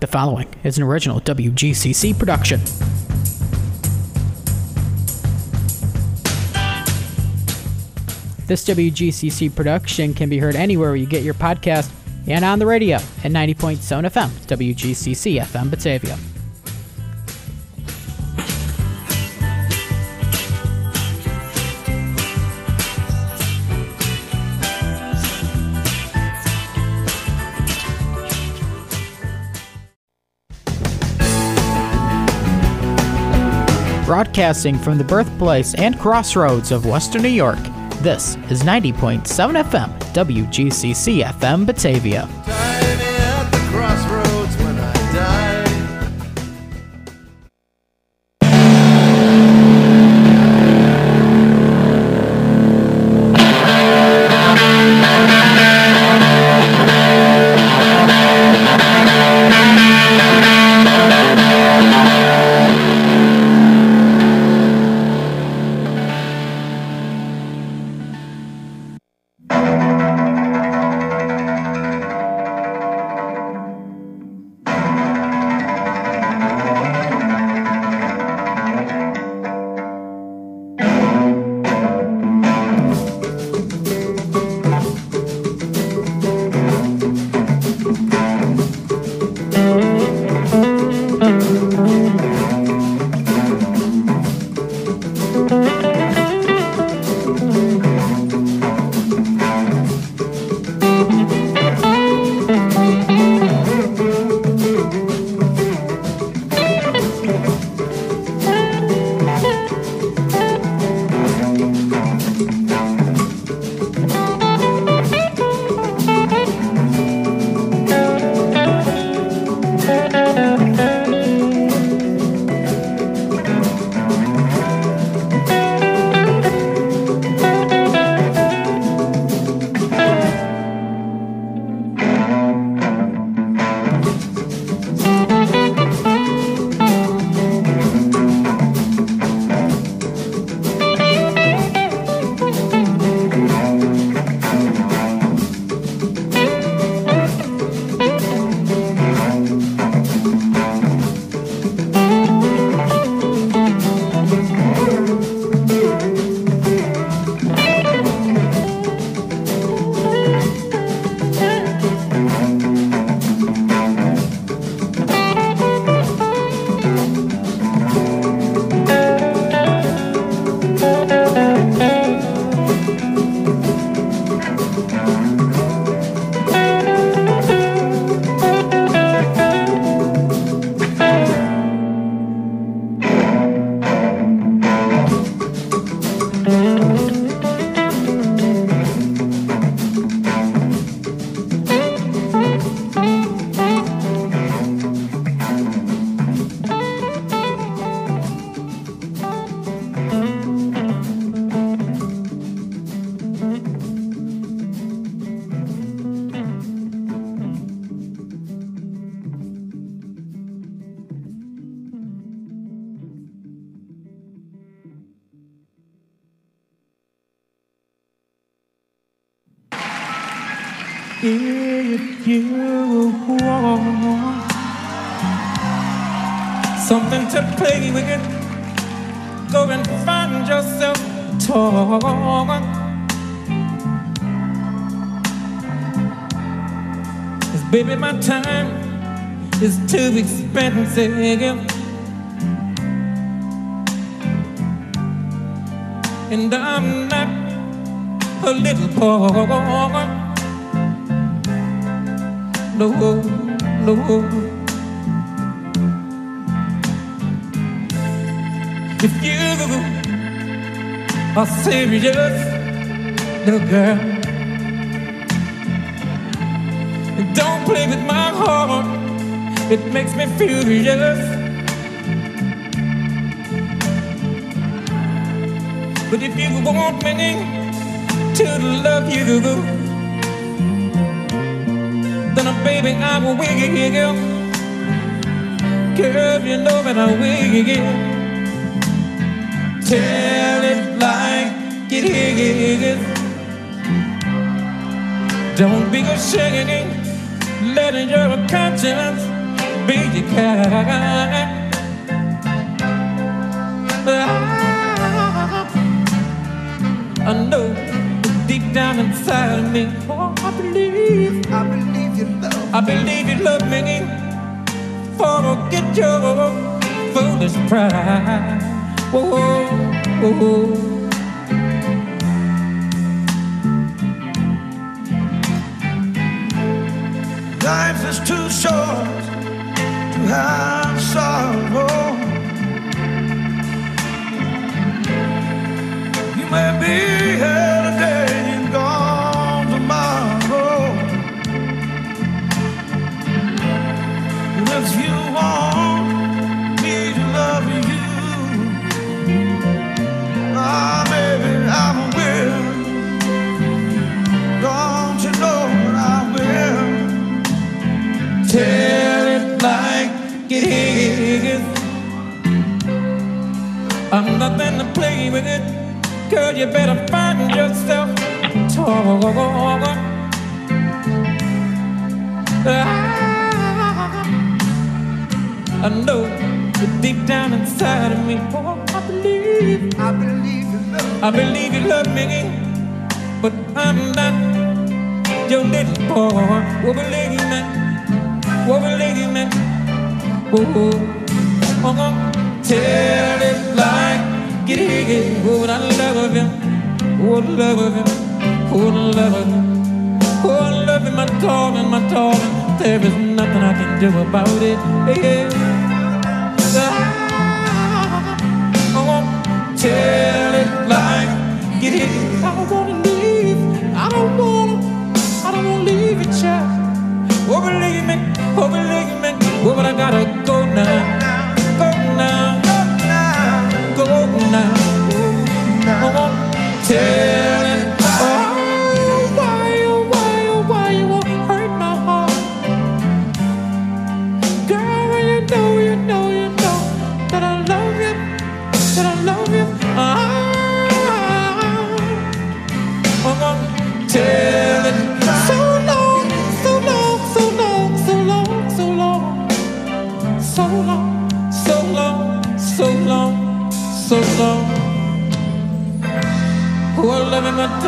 The following is an original WGCC production. This WGCC production can be heard anywhere where you get your podcast and on the radio at 90.7 FM, WGCC FM Batavia. Broadcasting from the birthplace and crossroads of Western New York, this is 90.7 FM, WGCC FM Batavia. Toy. Cause baby, my time is too expensive. And I'm not a little boy. No, no. If you are serious, little girl, don't play with my heart. It makes me furious. But if you want me to love you, then uh, baby I will wiggle. Girl, you know that I will. Tell it is. Don't be ashamed, letting your conscience be care. I know deep down inside of me, oh, I believe, I believe you love. I believe you love me. Forget your foolish pride. Whoa, whoa, Life is too short to have sorrow. You may be here nothing to play with it. Girl, you better find yourself talk. Ah, I know that deep down inside of me, oh, I believe, I believe in love. I believe you love me, but I'm not your little boy. Oh, believe me, oh, believe me, oh, oh, oh, tell it like it is. Oh, I love him, oh, love him, oh, love him. Oh, love him, my darling, my darling. There is nothing I can do about it. Yeah. I won't tell it like it is. I don't wanna leave. I don't wanna. I don't wanna leave it, child. Oh, believe me. Oh, believe me. Oh, but I gotta go now. Yeah.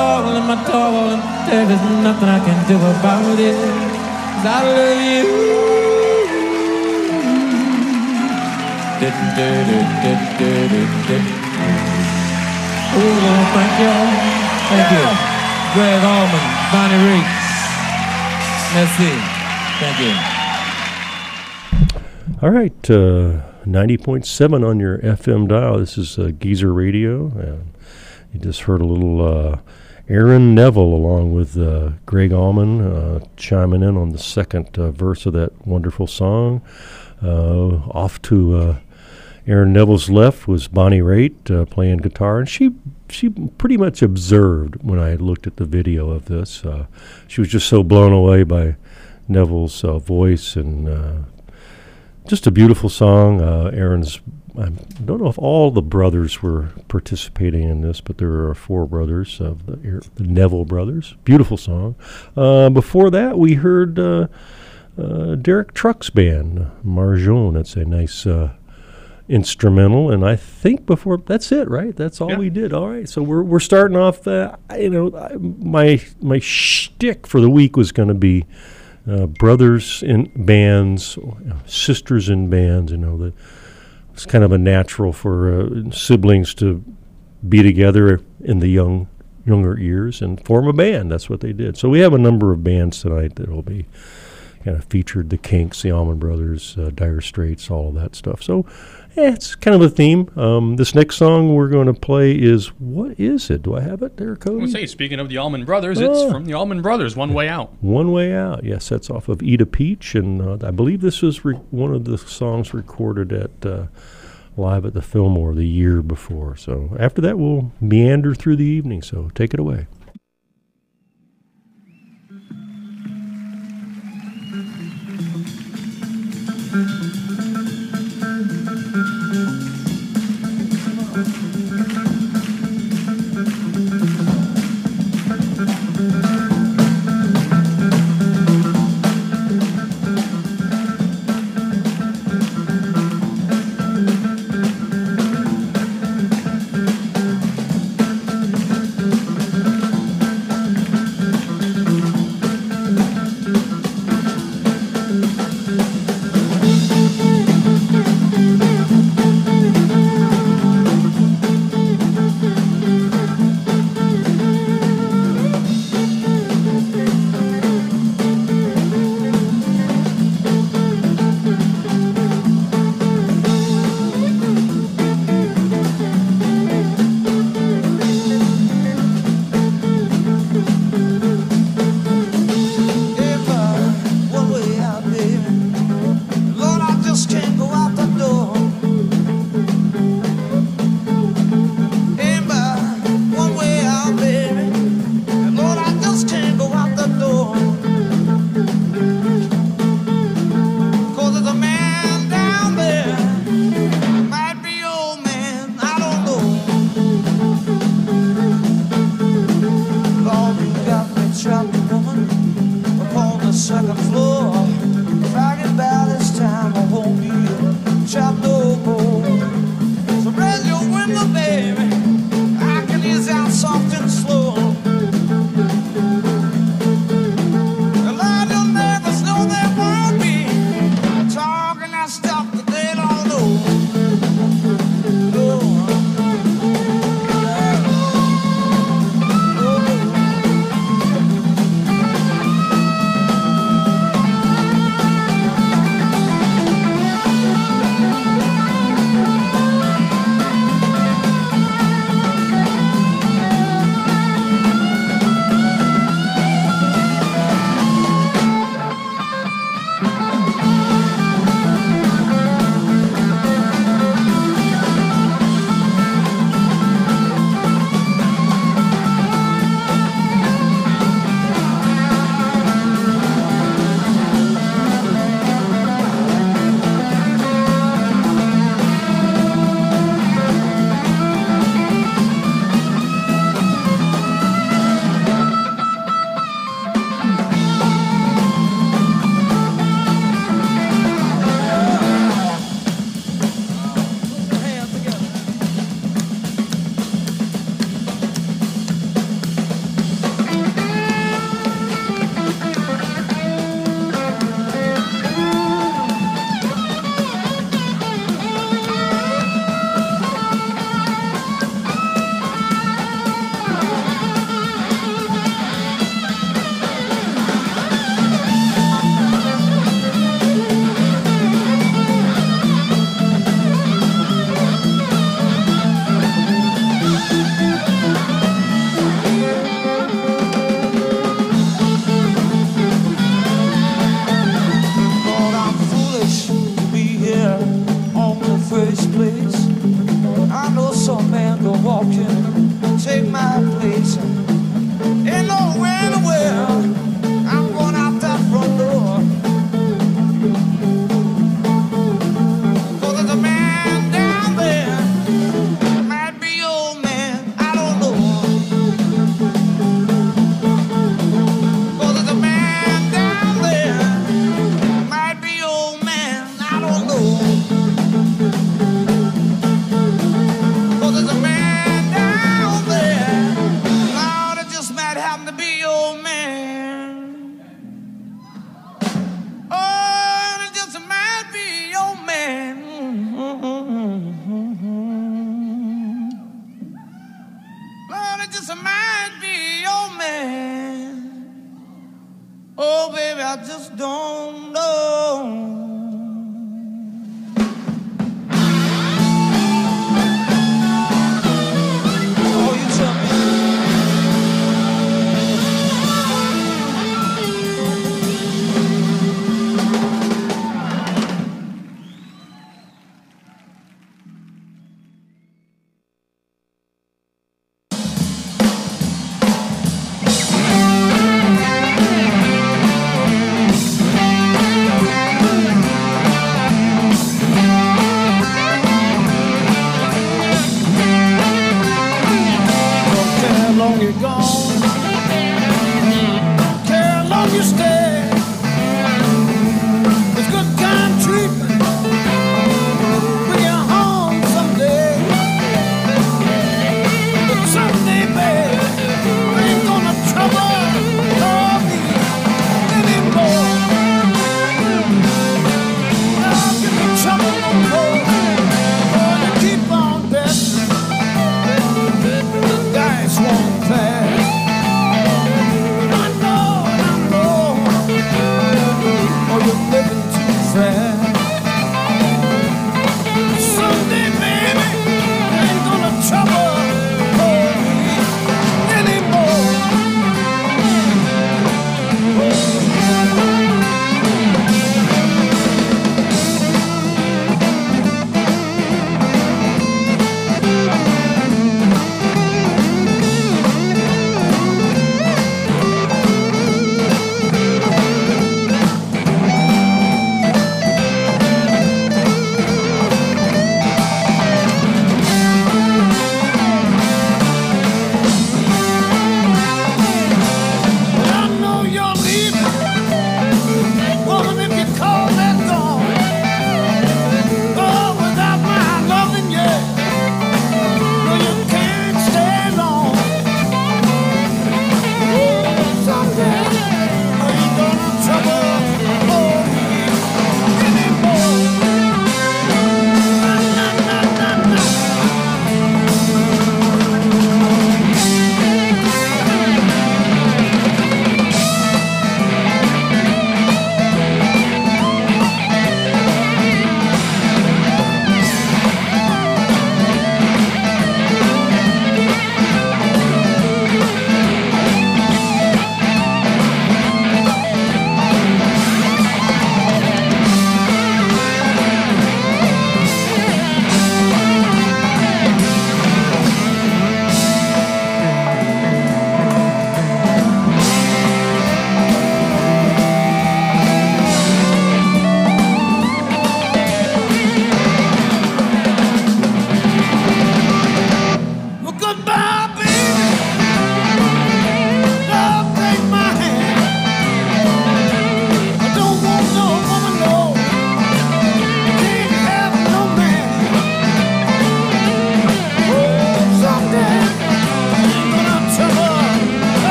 Darling, my darling. There is nothing I can do about it. 'Cause I love you. Oh, thank you. Thank you. Gregg Allman, Bonnie Raitt. Merci. Thank you. All right, uh, 90.7 on your FM dial. This is uh, Geezer Radio. And you just heard a little uh, Aaron Neville along with uh, Gregg Allman uh, chiming in on the second uh, verse of that wonderful song. Uh, off to uh, Aaron Neville's left was Bonnie Raitt uh, playing guitar, and she she pretty much observed when I looked at the video of this. She was just so blown away by Neville's voice and just a beautiful song. Aaron's I don't know if all the brothers were participating in this, but there are four brothers of the, the Neville brothers. Beautiful song. Uh, before that, we heard uh, uh, Derek Trucks band, Mahjoun. It's a nice uh, instrumental, and I think before that's it, right? That's all Yeah. we did. All right, so we're we're starting off. Uh, you know, I- my my shtick for the week was going to be uh, brothers in bands, sisters in bands. You know, that it's kind of a natural for uh, siblings to be together in the young younger years and form a band. That's what they did. So we have a number of bands tonight that will be kind of featured: the Kinks, the Allman Brothers, uh, Dire Straits, all of that stuff. So. Eh, it's kind of a theme. Um, this next song we're going to play is what is it? Do I have it there, Cody? I say, speaking of the Allman Brothers, ah. it's from the Allman Brothers, "One Way Out." One Way Out. Yes, that's off of "Eat a Peach," and uh, I believe this was re- one of the songs recorded at uh, live at the Fillmore the year before. So after that, we'll meander through the evening. So take it away.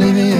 Like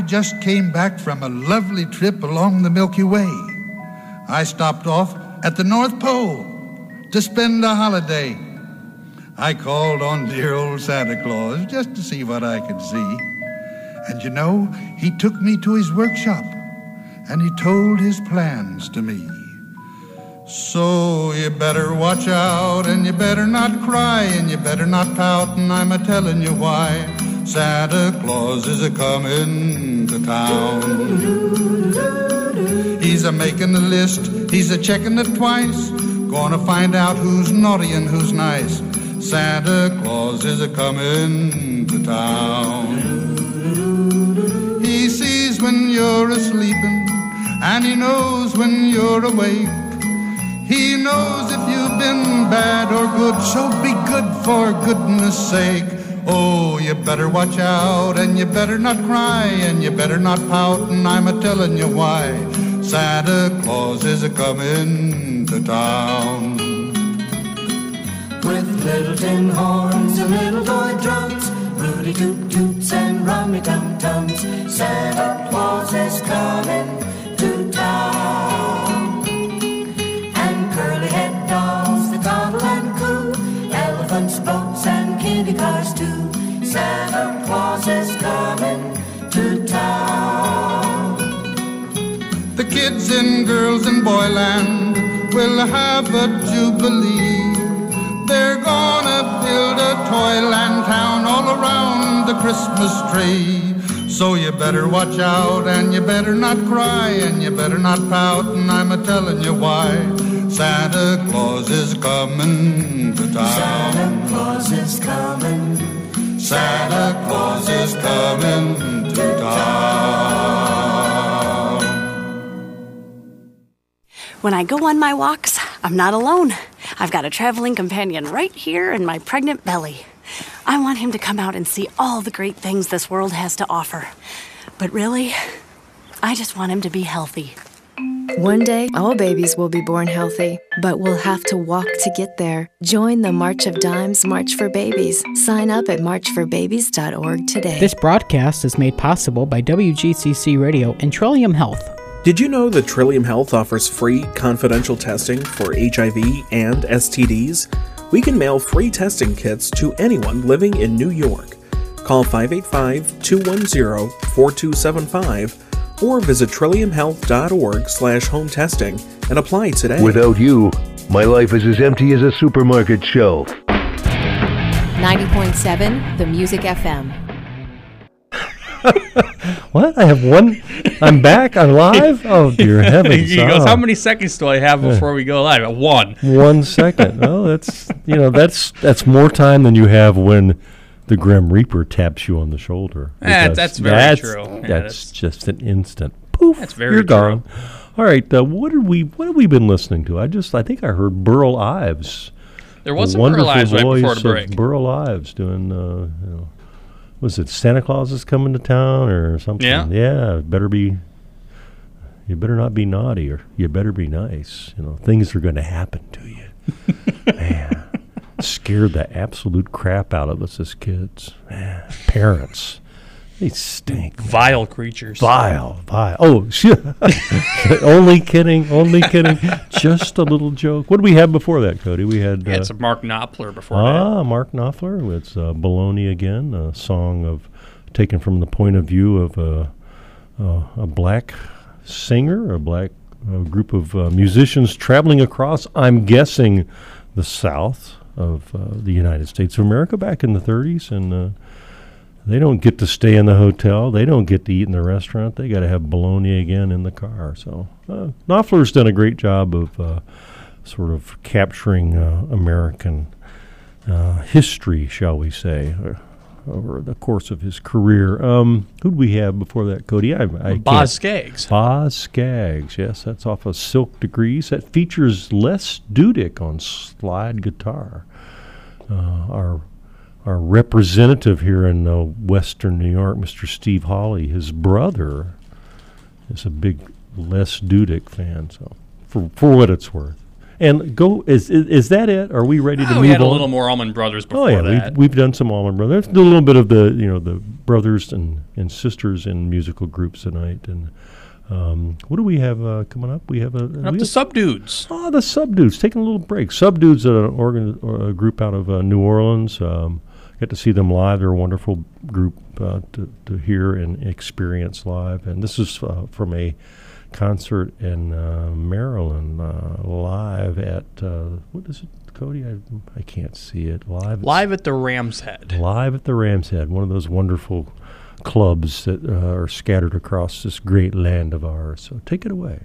I just came back from a lovely trip along the Milky Way. I stopped off at the North Pole to spend a holiday. I called on dear old Santa Claus just to see what I could see. And you know, he took me to his workshop and he told his plans to me. So you better watch out and you better not cry and you better not pout and I'm a telling you why. Santa Claus is a comin' town. He's a making the list, he's a checking it twice. Gonna find out who's naughty and who's nice. Santa Claus is a coming to town. He sees when you're asleepin' sleeping, and he knows when you're awake. He knows if you've been bad or good, so be good for goodness sake. Oh, you better watch out and you better not cry and you better not pout, and I'm a telling you why. Santa Claus is a coming to town. With little tin horns and little toy drums, Rudy toot toots and rummy tum tums, Santa Claus is coming to town. And curly head dolls that toddle and coo, elephants, boats, and kitty cars too. Santa Claus is coming to town. The kids and girls in Boyland will have a jubilee. They're gonna build a toyland town all around the Christmas tree. So you better watch out and you better not cry and you better not pout and I'm a telling you why. Santa Claus is coming to town. Santa Claus is coming. Santa Claus is coming to town. When I go on my walks, I'm not alone. I've got a traveling companion right here in my pregnant belly. I want him to come out and see all the great things this world has to offer. But really, I just want him to be healthy. One day, all babies will be born healthy, but we'll have to walk to get there. Join the March of Dimes March for Babies. Sign up at marchforbabies.org today. This broadcast is made possible by WGCC Radio and Trillium Health. Did you know that Trillium Health offers free confidential testing for HIV and STDs? We can mail free testing kits to anyone living in New York. Call 585 210 4275 or visit trilliumhealth.org slash home testing and apply today. Without you, my life is as empty as a supermarket shelf. 90.7 The Music FM. What? I have one. I'm back. I'm live. Oh dear heavens! he goes, Oh. "How many seconds do I have before we go live?" One. One second. Well, that's you know that's that's more time than you have when the Grim Reaper taps you on the shoulder. Eh, that's very that's- true. Yeah, That's, that's- just an instant. Poof. That's very You're true. gone. All right. Uh, what did we What have we been listening to? I just I think I heard Burl Ives. There was The some Burl wonderful Ives right before voice the of break. Burl Ives doing. Uh, you know, was it Santa Claus is coming to town or something? Yeah. Yeah. Better be. You better not be naughty, or you better be nice. You know, things are going to happen to you. Man, scared the absolute crap out of us as kids. Man, parents, they stink. Vile creatures. Vile, vile. Oh, shit. only kidding. Only kidding. Just a little joke. What did we have before that, Cody? We had. Uh, some Mark Knopfler before that. Ah, Mark Knopfler. It's uh, Baloney again, a song of taken from the point of view of a, uh, a black singer, a black uh, group of uh, musicians traveling across, I'm guessing, the South of uh, the United States of America back in the 30s. And uh, they don't get to stay in the hotel. They don't get to eat in the restaurant. They got to have bologna again in the car. So uh, Knopfler's done a great job of uh, sort of capturing uh, American uh, history, shall we say, over the course of his career. Um, who'd we have before that, Cody? I, I Boz Skaggs. Boz Skaggs, yes, that's off of Silk Degrees. That features Les Dudek on slide guitar. Uh, our our representative here in uh, Western New York, Mr. Steve Hawley, his brother is a big Les Dudek fan. So, for for what it's worth, and go is is, is that it? Are we ready to Oh, move we had a little more Allman Brothers before Oh yeah, that. we've, we've done some Allman Brothers. A little bit of the you know the brothers and, and sisters in musical groups tonight. And um, what do we have uh, coming up? We have a Up we to have- Subdudes. Oh, the Subdudes taking a little break. Subdudes, are an organ, or a group out of uh, New Orleans. Um, get to see them live. They're a wonderful group uh, to to hear and experience live. And this is uh, from a concert in uh, Maryland, uh, live at uh, what is it, Cody? I I can't see it live. Live at the Ram's Head. Live at the Ram's Head, one of those wonderful clubs that uh, are scattered across this great land of ours. So take it away.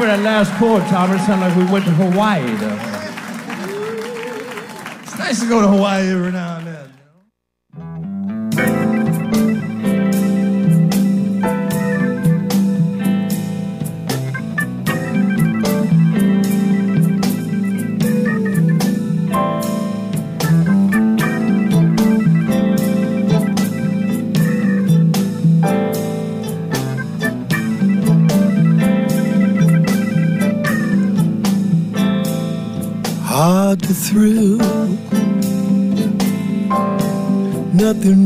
for that last quote, Tom. It sounded like we went to Hawaii, though. It's nice to go to Hawaii every now and then. nothing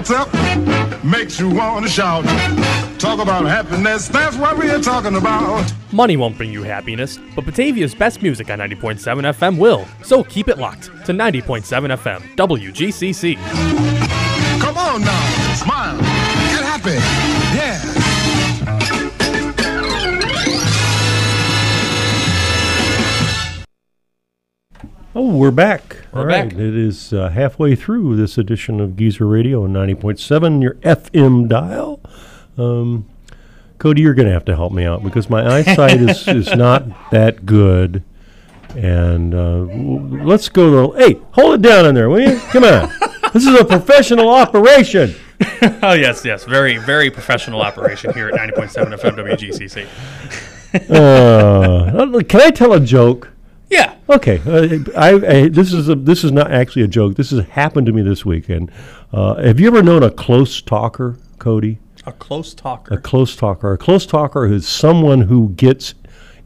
gets up, makes you want to shout. Talk about happiness, that's what we're talking about. Money won't bring you happiness, but Batavia's best music on 90.7 FM will. So keep it locked to 90.7 FM, WGCC. Come on now, smile, get happy, yeah. Oh, we're back. We're All right. back. It is uh, halfway through this edition of Geezer Radio on 90.7, your FM dial. Um, Cody, you're going to have to help me out because my eyesight is, is not that good. And uh, w- let's go to. Hey, hold it down in there, will you? Come on. this is a professional operation. oh yes, yes, very, very professional operation here at 90.7 FM WGCC. uh, can I tell a joke? Yeah. Okay. Uh, I, I this is a, this is not actually a joke. This has happened to me this weekend. Uh, have you ever known a close talker, Cody? A close talker. A close talker. A close talker is someone who gets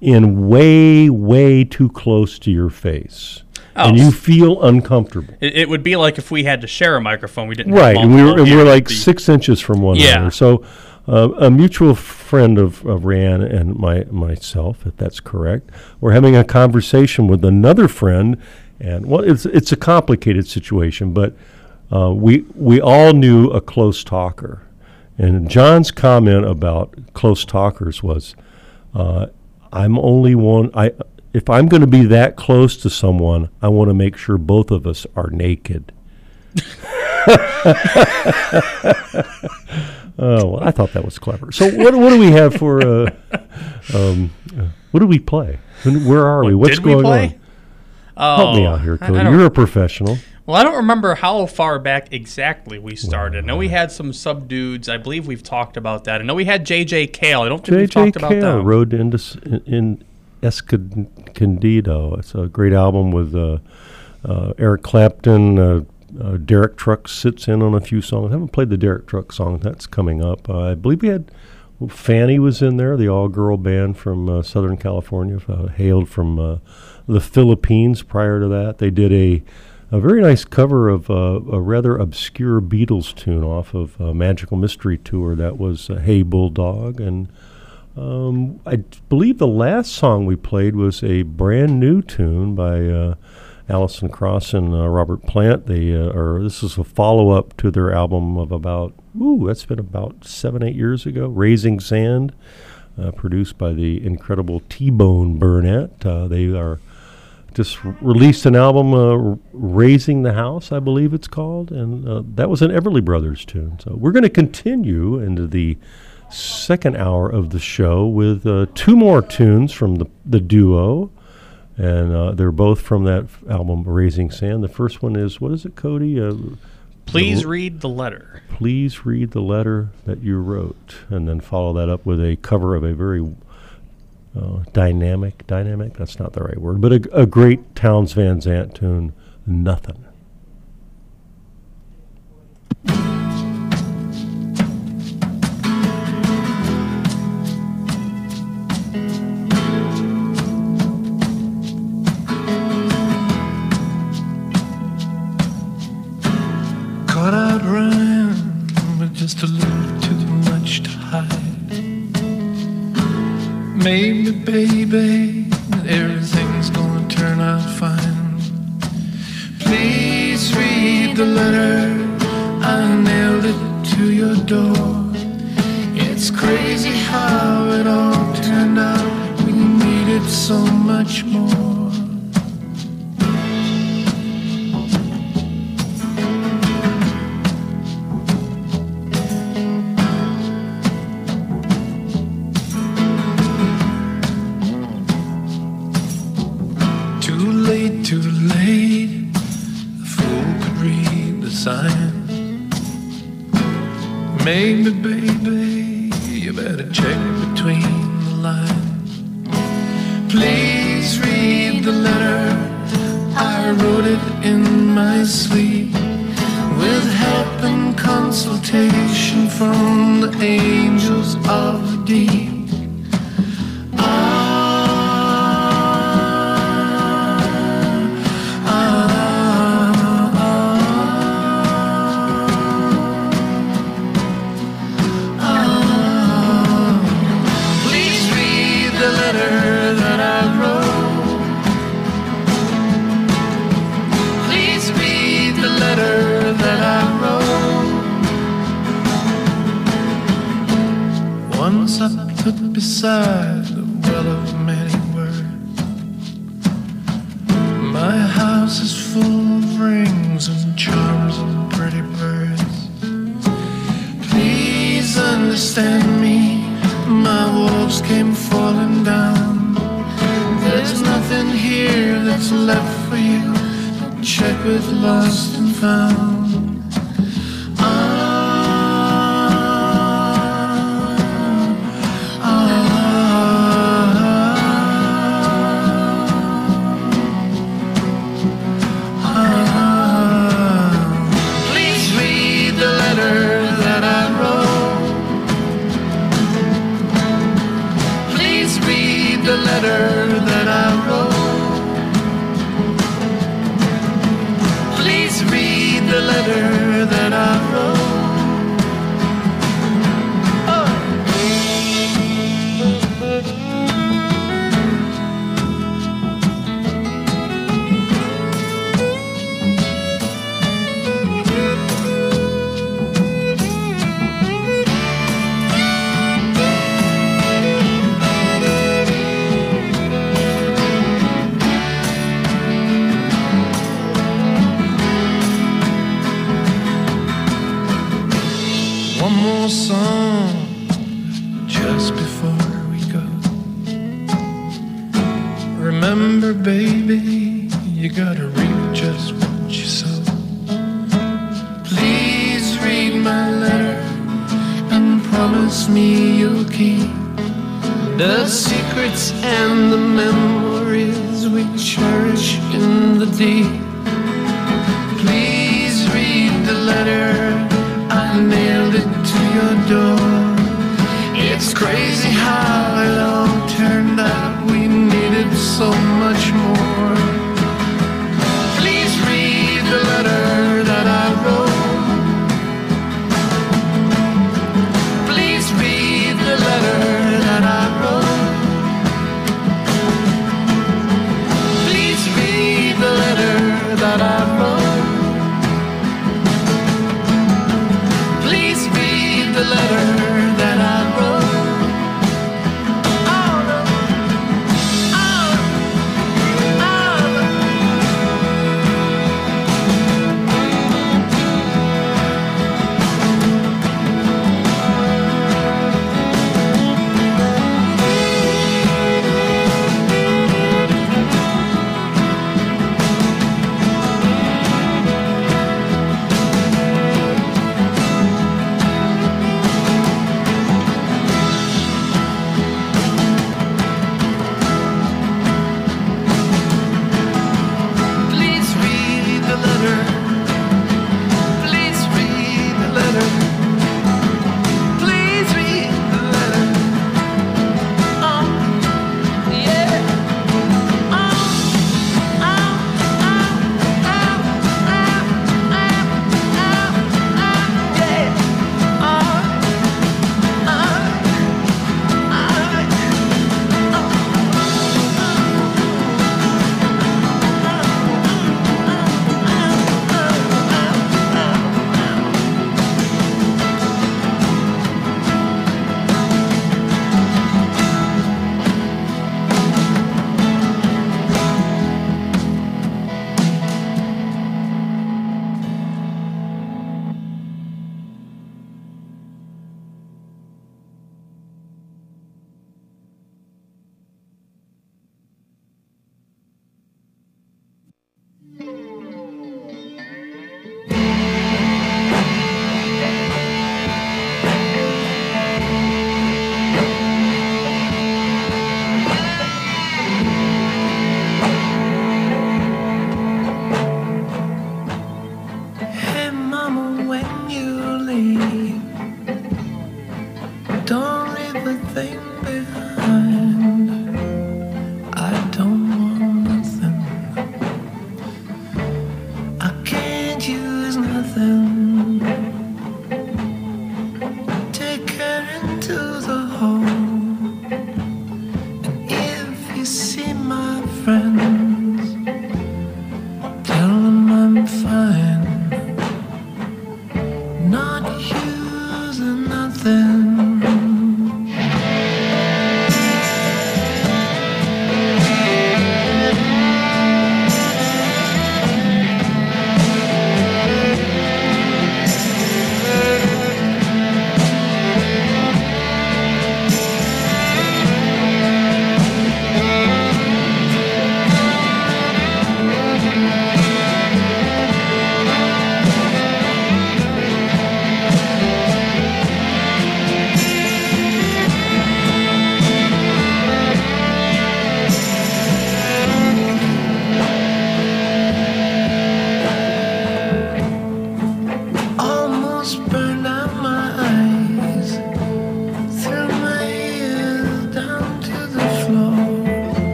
in way, way too close to your face, Oh, and you feel uncomfortable. It, it would be like if we had to share a microphone. We didn't. Right, Have and we were and we're like six inches from one Yeah. another. So, uh, a mutual friend of, of Rand and my myself, if that's correct, we're having a conversation with another friend, and well, it's it's a complicated situation, but uh, we we all knew a close talker, and John's comment about close talkers was, uh, "I'm only one. I if I'm going to be that close to someone, I want to make sure both of us are naked." Oh, well, I thought that was clever. So, what, what do we have for? Uh, um, what do we play? Where are we? What's did we going play? on? Help me Oh, out here, I- I Cody. don't- You're a professional. Well, I don't remember how far back exactly we started. I know we had some subdudes. I believe we've talked about that. I know we had J.J. Cale. I don't think we've J.J. talked about Cale, that. Road to Indus, in, in Escondido. It's a great album with uh, uh, Eric Clapton. Uh, uh, Derek Trucks sits in on a few songs. I haven't played the Derek Truck song. That's coming up. Uh, I believe we had well, Fanny was in there, the all-girl band from uh, Southern California, uh, hailed from uh, the Philippines. Prior to that, they did a a very nice cover of uh, a rather obscure Beatles tune off of a Magical Mystery Tour. That was "Hey Bulldog," and um, I believe the last song we played was a brand new tune by Alison Krauss and uh, Robert Plant. They uh, or this is a follow up to their album of about ooh, that's been about seven eight years ago. "Raising Sand," uh, produced by the incredible T Bone Burnett. Uh, they are just released an album, uh, "Raising the House," I believe it's called, and uh, that was an Everly Brothers tune. So we're going to continue into the second hour of the show with two more tunes from the the duo, and uh, they're both from that f- album "Raising Sand." The first one is what is it, Cody? Uh, Please the- read the letter. Please read the letter that you wrote, and then follow that up with a cover of a very uh, dynamic, dynamic. That's not the right word, but a, a great Townes Van Zandt tune, "Nothing." A little too much to hide. Maybe, baby, everything's gonna turn out fine. Please read the letter. I nailed it to your door. It's crazy how it all turned out. We needed so much more. Signs. Maybe, baby, you better check between the lines. Please read the letter. I wrote it in my sleep with help and consultation from the angels of the deep. beside the well of many words. My house is full of rings and charms and pretty birds. Please understand me, my walls came falling down. There's nothing here that's left for you. Check with lost and found.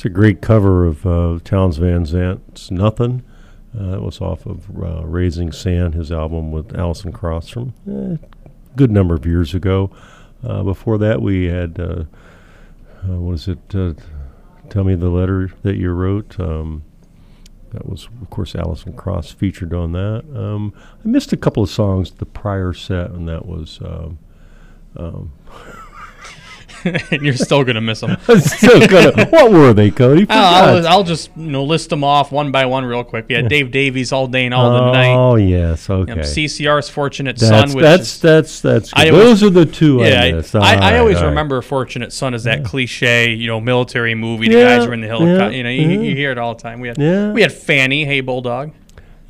It's a great cover of uh, Townes Van Zandt's "Nothing." Uh, that was off of uh, "Raising Sand," his album with Alison Krauss from eh, good number of years ago. Uh, before that, we had uh, uh, what is it? Tell me the letter that you wrote. Um, that was, of course, Alison Krauss featured on that. Um, I missed a couple of songs the prior set, and that was. Um, um, and you're still gonna miss them. Still gonna- what were they, Cody? Oh, I'll, I'll just you know list them off one by one real quick. Yeah, Dave Davies all day and all the night. Oh yes, You okay. know, CCR's Fortunate That's Son, that's is, that's that's. Good. I always- Those are the two. Yeah, I, I. I, always right. remember Fortunate Son as that cliche, you know, military movie. The Yeah, guys were in the helicopter. yeah, you know, you, you hear it all the time. We had Yeah. we had Fanny, Hey Bulldog.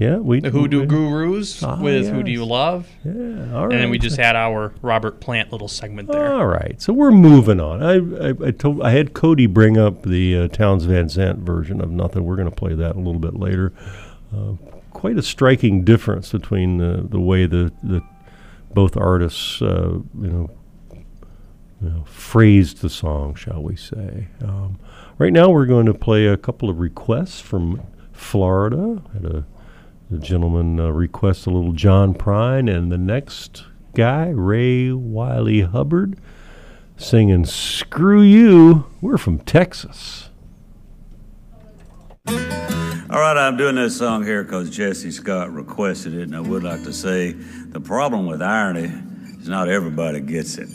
Yeah, we the Hoodoo we- Gurus Ah, with Who Do. You Love? Yeah, all right. And then we just had our Robert Plant little segment there. All right, so we're moving on. I I, I told I had Cody bring up the uh, Townes Van Zandt version of Nothing. We're going to play that a little bit later. Uh, quite a striking difference between the the way the the both artists uh, you know you know, phrased the song, shall we say. Um, right now, we're going to play a couple of requests from Florida. Had a, a gentleman uh, request a little John Prine, and the next guy, Ray Wylie Hubbard, singing Screw You. We're from Texas. All right, I'm doing this song here because Jesse Scott requested it, and I would like to say the problem with irony is not everybody gets it.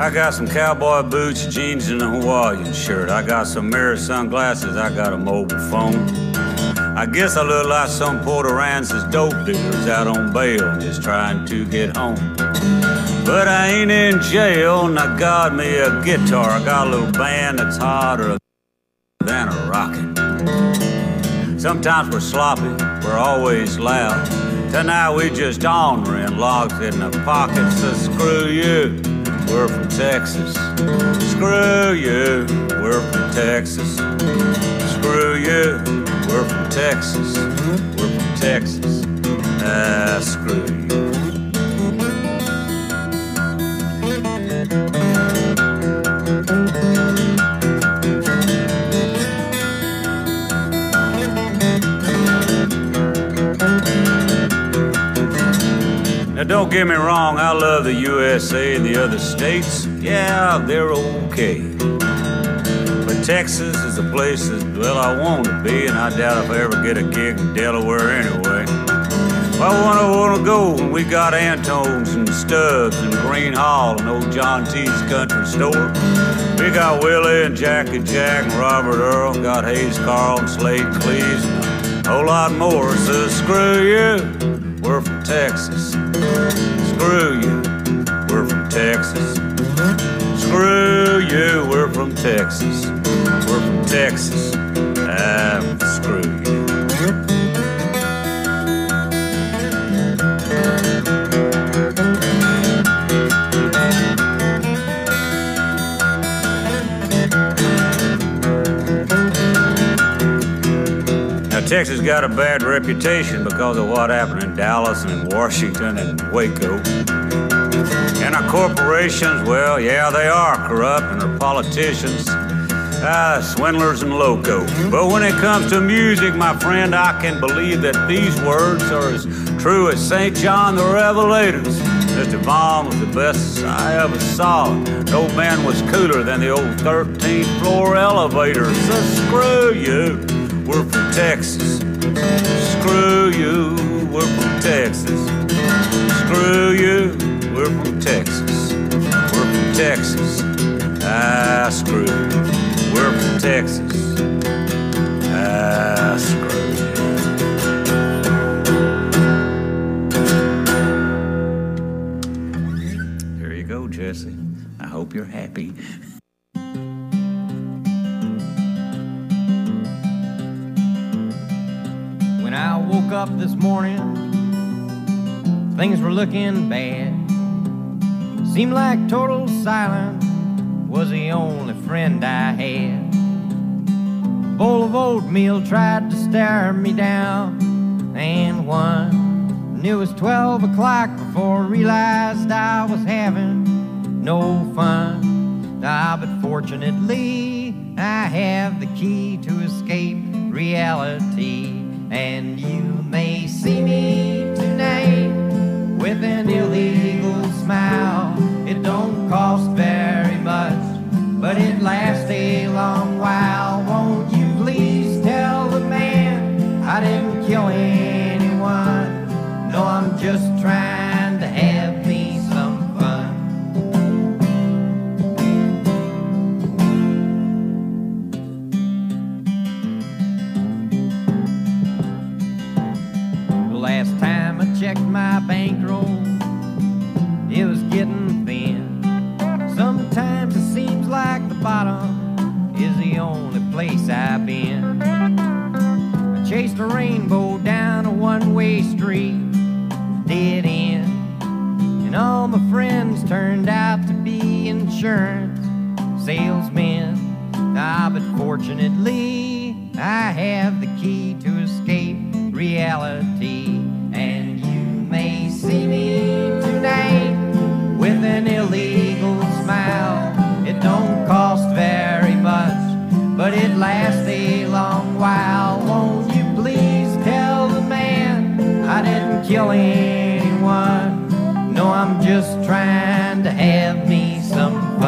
I got some cowboy boots, jeans, and a Hawaiian shirt. I got some mirror sunglasses. I got a mobile phone. I guess I look like some Port Aransas dope dealers out on bail, just trying to get home. But I ain't in jail, and I got me a guitar. I got a little band that's hotter than a rocket. Sometimes we're sloppy, we're always loud. Tonight we just ornery and locked in the pockets, so screw you. We're from Texas. Screw you, we're from Texas. Screw you, we're from Texas. We're from Texas. Ah, screw you. Don't get me wrong, I love the USA and the other states. Yeah, they're okay. But Texas is a place that, well, I want to be, and I doubt if I ever get a gig in Delaware anyway. Well, I wanna, wanna go when we got Antone's and Stubb's and Gruene Hall and old John T's country store. We got Willie and Jack and Jack and Robert Earl, got Hayes Carll and Slaid Cleaves and a whole lot more. So screw you, we're from Texas. Screw you, we're from Texas. Screw you, we're from Texas. We're from Texas. Ah, screw Texas got a bad reputation because of what happened in Dallas and in Washington and Waco. And our corporations, well, yeah, they are corrupt, and our politicians, ah, swindlers and loco. But when it comes to music, my friend, I can believe that these words are as true as St. John the Revelator's. Mr. Baum was the best I ever saw. No man was cooler than the old 13th floor elevator. So screw you, we're from Texas. Screw you, we're from Texas. Screw you, we're from Texas. We're from Texas. Ah, screw you. We're from Texas. Ah, screw you. There you go, Jesse. I hope you're happy. Up this morning, things were looking bad. Seemed like total silence was the only friend I had. A bowl of oatmeal tried to stare me down, and one. And it was 12 o'clock before I realized I was having no fun. Ah, but fortunately, I have the key to escape reality. And you may see me tonight with an illegal smile. It don't cost very much, but it lasts a long while. Won't you please tell the man I didn't kill anyone? No, I'm just trying insurance salesmen. Ah, but fortunately, I have the key to escape reality. And you may see me tonight with an illegal smile. It don't cost very much, but it lasts a long while. Won't you please tell the man I didn't kill anyone? No, I'm just trying to have me.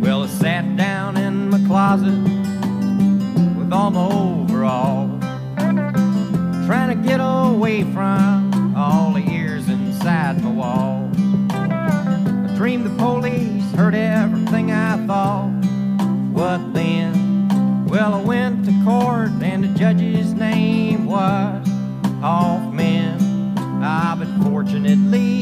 Well, I sat down in my closet with all my overalls, trying to get away from all the ears inside my wall. I dreamed the police heard everything fortunately,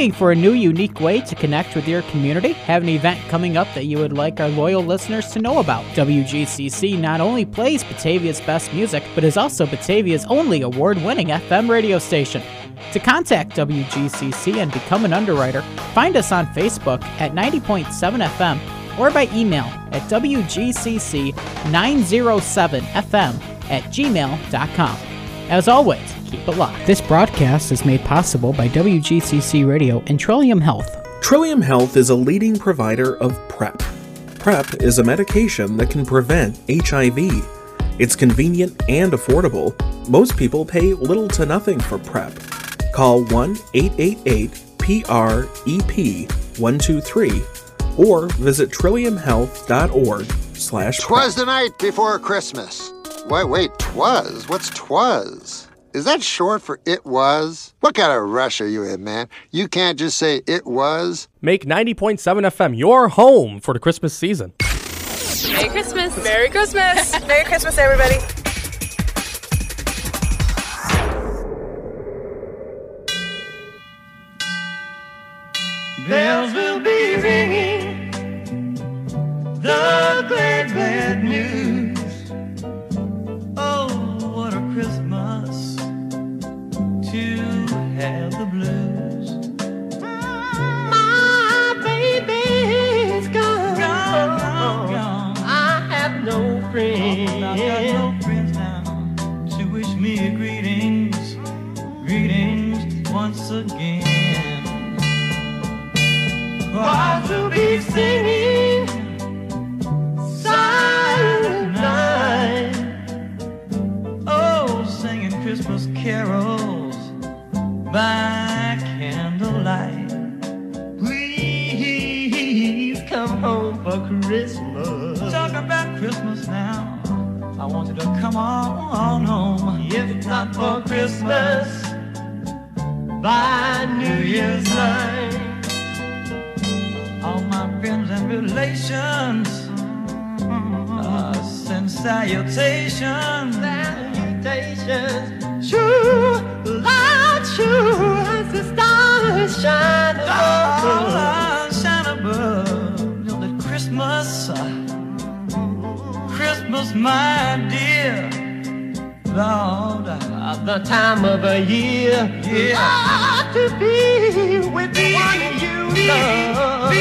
Looking for a new, unique way to connect with your community? Have an event coming up that you would like our loyal listeners to know about? WGCC not only plays Batavia's best music, but is also Batavia's only award winning FM radio station. To contact WGCC and become an underwriter, find us on Facebook at 90.7 FM or by email at WGCC907FM at gmail.com. As always, keep it locked. This broadcast is made possible by WGCC Radio and Trillium Health. Trillium Health is a leading provider of PrEP. PrEP is a medication that can prevent HIV. It's convenient and affordable. Most people pay little to nothing for PrEP. Call 1 888 PREP 123 or visit trilliumhealth.org slash Twas the night before Christmas. Wait, wait, twas? What's twas? Is that short for it was? What kind of rush are you in, man? You can't just say it was. Make 90.7 FM your home for the Christmas season. Merry Christmas. Merry Christmas. Merry Christmas, everybody. Bells will be ringing the glad, glad news. Have the blues. My baby's gone. Gone, gone, gone. I have no friends. I've got no friends now to wish me greetings, greetings once again. Christmas now. I want you to come on home. If not for Christmas, by New Year's night all my friends and relations uh, send salutations. Salutations. True, light true as the stars shine above. Christmas, my dear. Lord, uh, the time of the year. Yeah. Ah, to be with the one you love.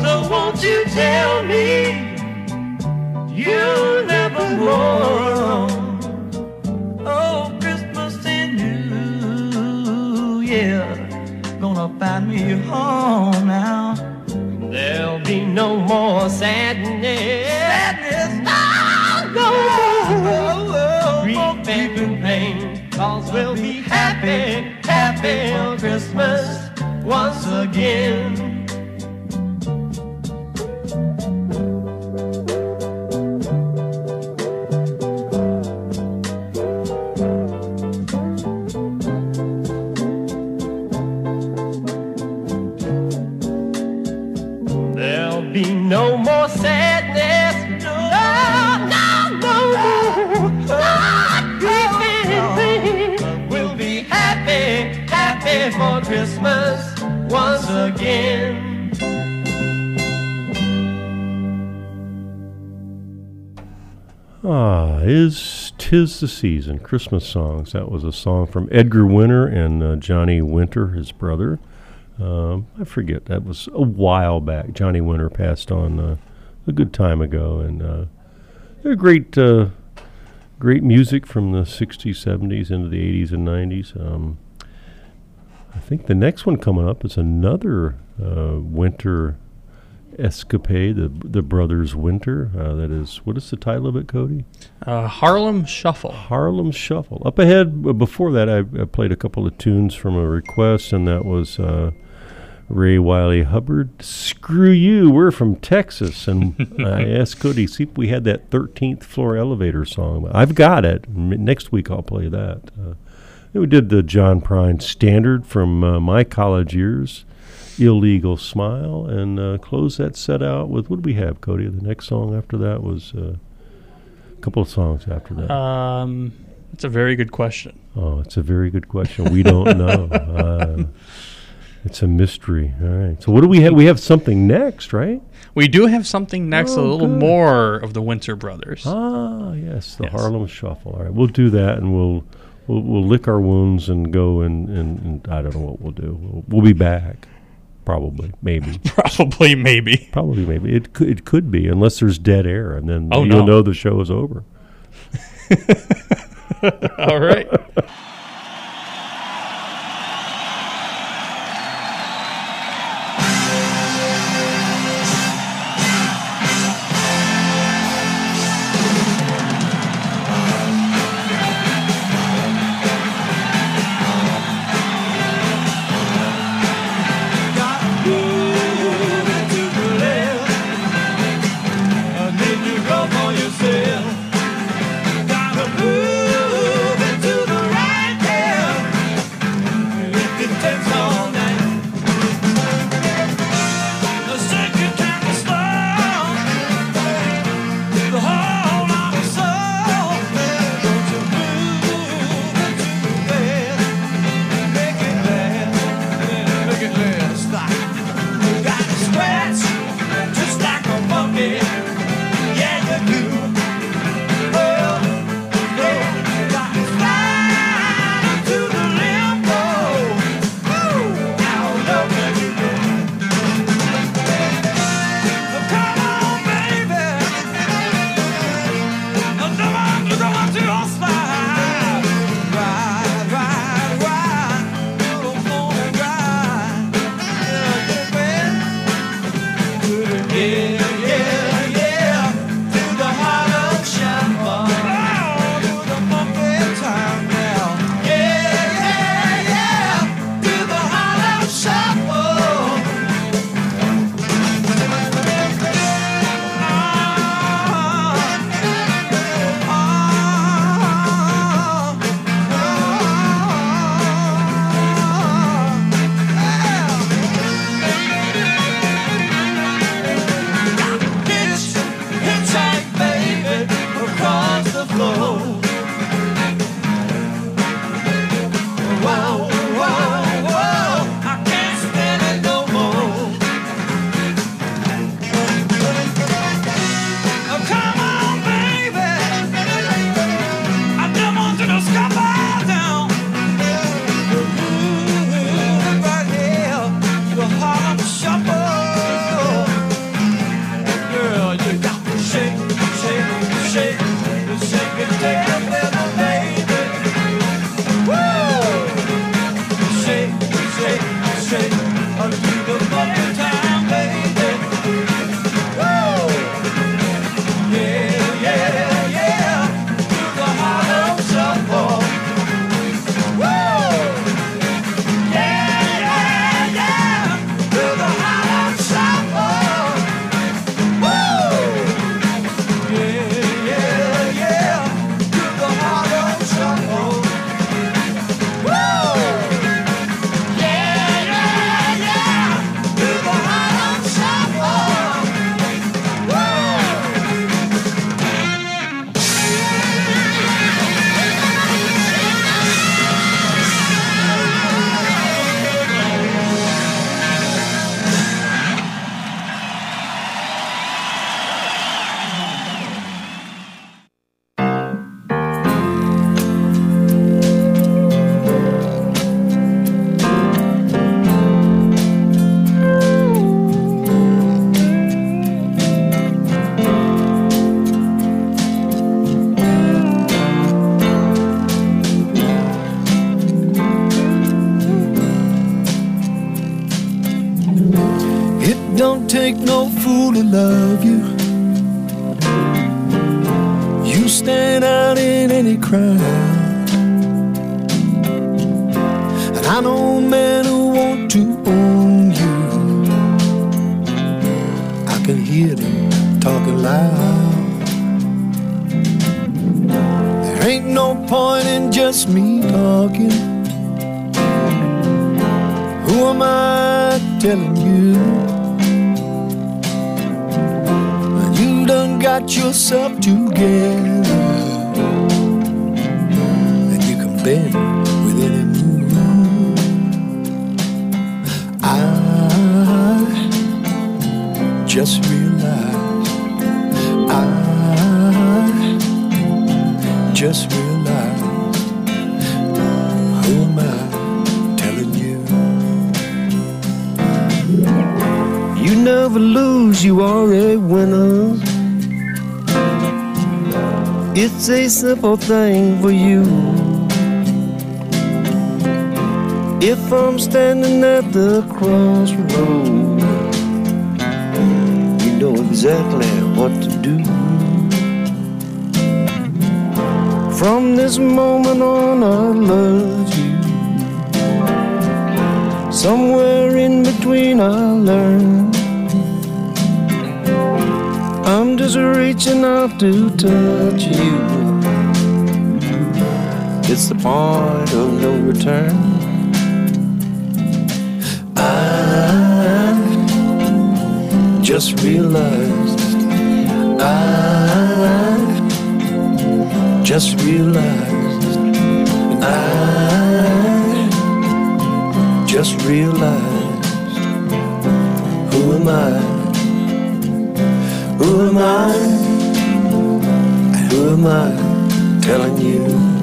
So won't you tell me you'll never more? Oh, Christmas and New Year, gonna find me home now. There'll be no more. Sadness. We'll be happy, happy for Christmas once again. Once again. Ah, is tis the season? Christmas songs. That was a song from Edgar Winter and uh, Johnny Winter, his brother. Um, I forget. That was a while back. Johnny Winter passed on uh, a good time ago, and uh, they're great, uh, great music from the '60s, '70s into the '80s and '90s. Um, I think the next one coming up is another uh, Winter escapade. The the brothers Winter. Uh, that is what is the title of it, Cody? Uh, Harlem Shuffle. Harlem Shuffle. Up ahead, uh, before that, I, I played a couple of tunes from a request, and that was uh, Ray Wylie Hubbard. Screw you, we're from Texas. And I asked Cody, see if we had that 13th floor elevator song. I've got it. M- Next week, I'll play that we did the John Prine standard from uh, my college years, Illegal Smile, and uh, closed that set out with what did we have, Cody? The next song after that was uh, a couple of songs after that. Um, it's a very good question. Oh, it's a very good question. We don't know. Uh, it's a mystery. All right. So what do we have? We have something next, right? We do have something next. Oh, a little good. more of the Winter Brothers. Ah, yes, the yes. Harlem Shuffle. All right, we'll do that, and we'll We'll, we'll lick our wounds and go and, and, and I don't know what we'll do. We'll, we'll be back, probably, maybe, probably, maybe, probably, maybe. It could, it could be unless there's dead air, and then oh, you'll no. know the show is over. All right. out in any crowd. And I know men who want to own you. I can hear them talking loud. There ain't no point in just me talking. Who am I telling you? got yourself together. then with any move, I just realized, I ah, just realized, who am I telling you? You never lose, you are a winner. It's a simple thing for you. If I'm standing at the crossroad, you know exactly what to do. From this moment on, I love you. Somewhere in between, I learn. I'm just reaching out to touch you. It's the point of no return. Just realized. I just realized. I just realized. Who am I? Who am I? Who am I telling you?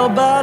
Bell bottom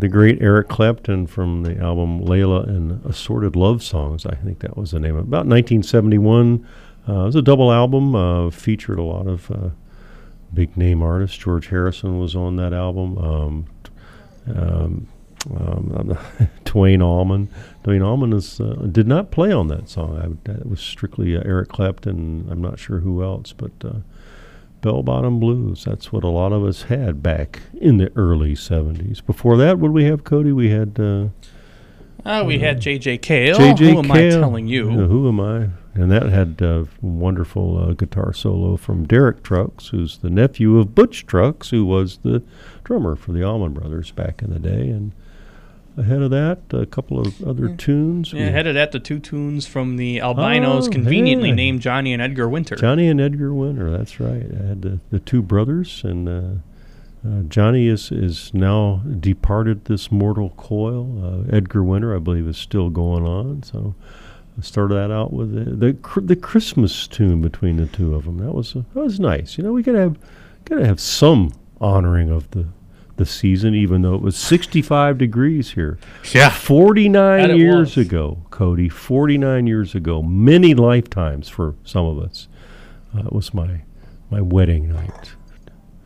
the great Eric Clapton from the album Layla and Assorted Love Songs. I think that was the name of it. About 1971. Uh, it was a double album, uh, featured a lot of uh, big name artists. George Harrison was on that album. Um, um, um, Twain Allman. Duane Allman is, uh, did not play on that song. I, that was strictly uh, Eric Clapton. I'm not sure who else, but uh, Bell Bottom Blues. That's what a lot of us had back in the early 70s. Before that, what did we have, Cody? We had. Uh, Uh, we had J.J. Cale. J.J. Who am I telling you? Who am I? And that had a wonderful uh, guitar solo from Derek Trucks, who's the nephew of Butch Trucks, who was the drummer for the Allman Brothers back in the day. And ahead of that, a couple of other tunes. Yeah, ahead of that, the two tunes from the Albinos, Oh, conveniently yeah. named Johnny and Edgar Winter. Johnny and Edgar Winter, that's right. I had the, the two brothers, and uh, uh, Johnny is, is now departed this mortal coil. Uh, Edgar Winter, I believe, is still going on. So I started that out with the the, cr- the Christmas tune between the two of them. That was uh, that was nice. You know, we gotta have gotta have some honoring of the the season, even though it was 65 degrees here. Yeah. 49 years was. ago, Cody. 49 years ago, many lifetimes for some of us. Uh, it was my my wedding night,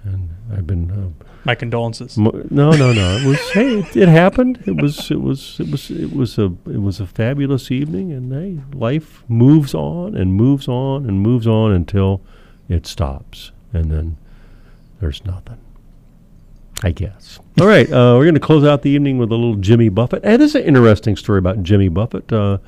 and I've been. Uh, My condolences. mo- no, no, no. It was. hey, it, it happened. It was. It was. It was. It was a. It was a fabulous evening, and hey, life moves on and moves on and moves on until it stops, and then there's nothing. I guess. All right, uh, we're going to close out the evening with a little Jimmy Buffett. And this is an interesting story about Jimmy Buffett. Uh,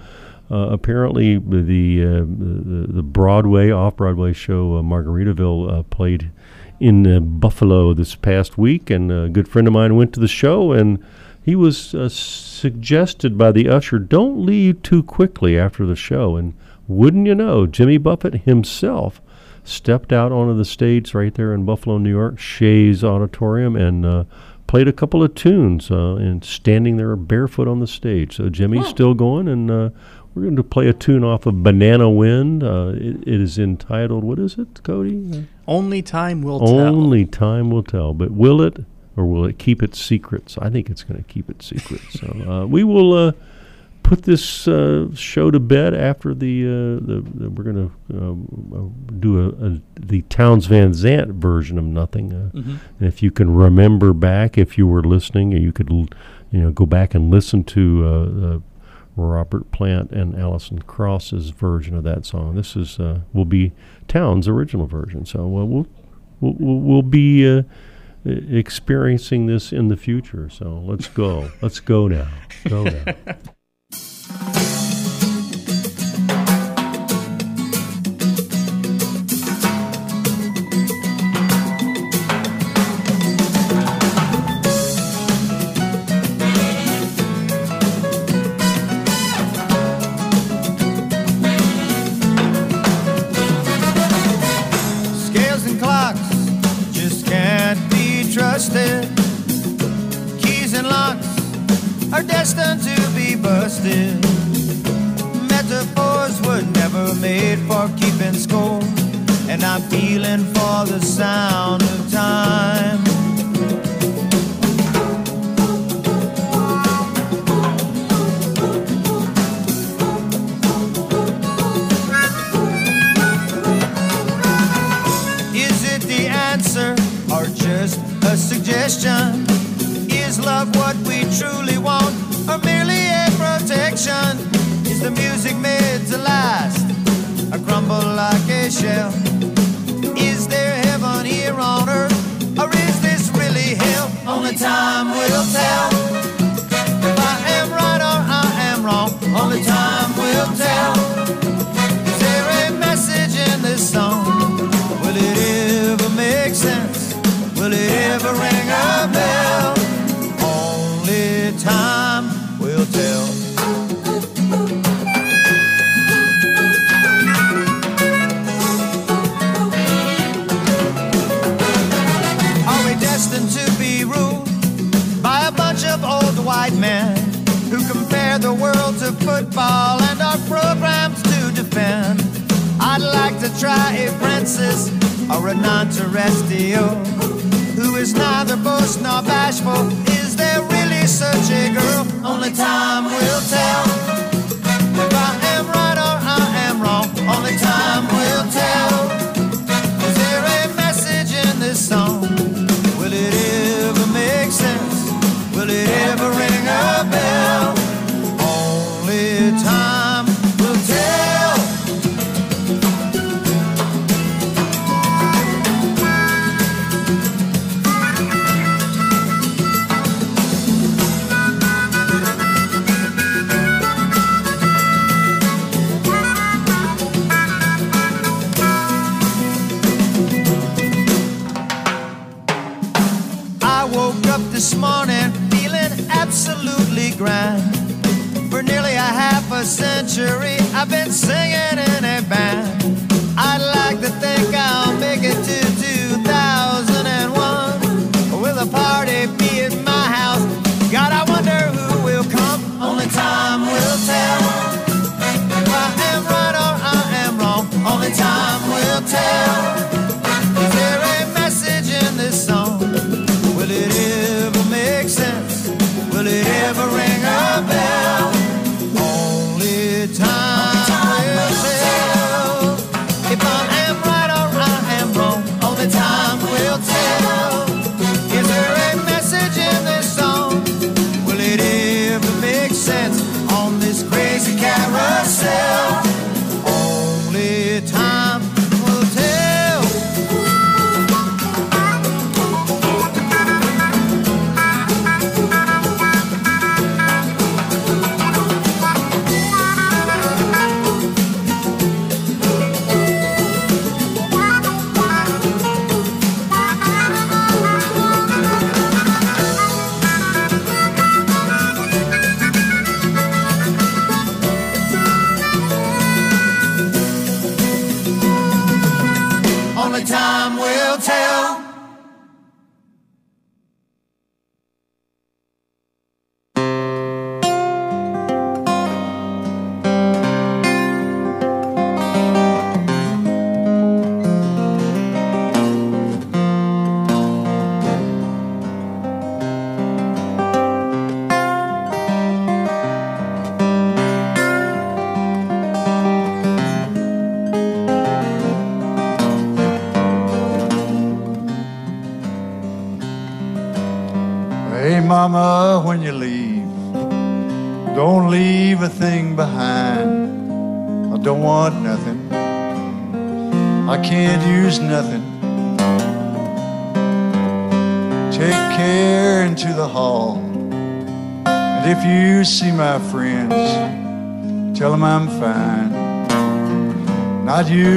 uh, apparently, the, uh, the the Broadway off Broadway show uh, Margaritaville uh, played in Buffalo this past week, and a good friend of mine went to the show, and he was suggested by the usher, "Don't leave too quickly after the show." And wouldn't you know, Jimmy Buffett himself stepped out onto the stage right there in Buffalo, New York, Shea's Auditorium, and uh, played a couple of tunes uh, and standing there barefoot on the stage. So Jimmy's still going, and uh, we're going to play a tune off of Banana Wind. Uh, it, it is entitled, what is it, Cody? Only time will tell. Only time will tell. But will it, or will it keep its secrets? I think it's going to keep its secrets. so uh, we will uh, put this uh, show to bed after the, uh, the, the we're going to uh, do a, a the Townes Van Zandt version of Nothing. Uh, Mhm. And if you can remember back, if you were listening, you could l- you know go back and listen to uh, uh, Robert Plant and Alison Krauss's version of that song. This is uh, will be Townes' original version. So we'll we'll, we'll, we'll be experiencing this in the future. So let's go. let's go now. Go now.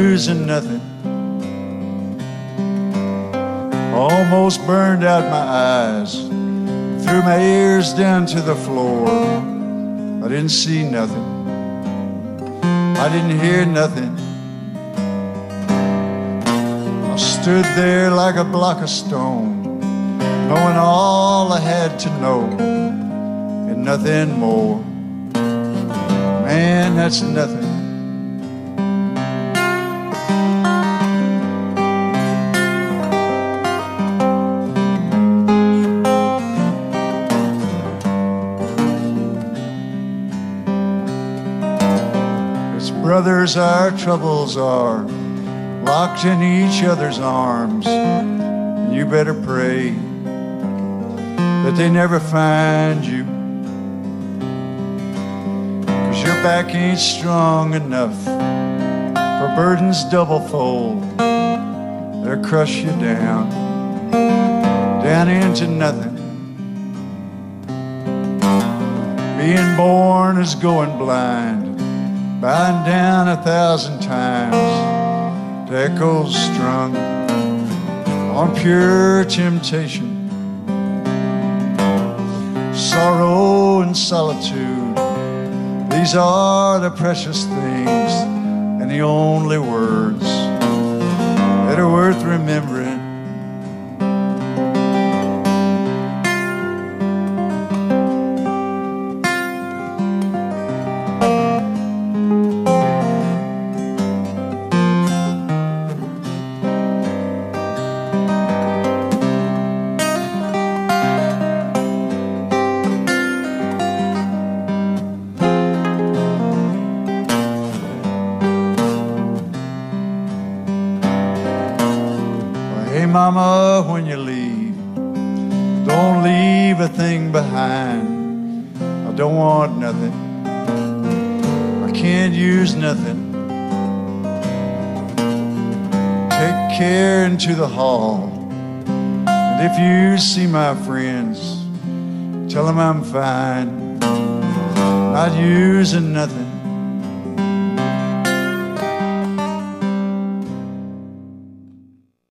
Using nothing. Almost burned out my eyes threw my ears down to the floor. I didn't see nothing. I didn't hear nothing. I stood there like a block of stone, knowing all I had to know and nothing more. Man, that's nothing. Brothers, our troubles are locked in each other's arms. And you better pray that they never find you. Cause your back ain't strong enough for burdens double fold. They'll crush you down, down into nothing. Being born is going blind, bowing down a thousand times echoes strung on pure temptation. Sorrow and solitude, these are the precious things and the only words that are worth remembering. My friends, tell them I'm fine. Not using nothing.